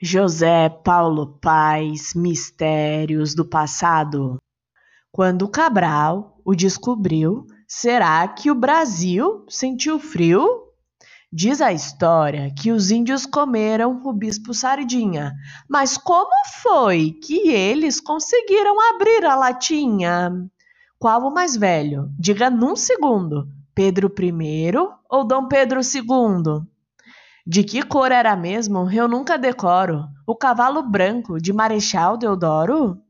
José Paulo Paz Mistérios do Passado. Quando Cabral o descobriu, será que o Brasil sentiu frio? Diz a história que os índios comeram o bispo Sardinha, mas como foi que eles conseguiram abrir a latinha? Qual o mais velho? Diga num segundo: Pedro I ou Dom Pedro II? De que cor era mesmo, eu nunca decoro. O cavalo branco de Marechal Deodoro?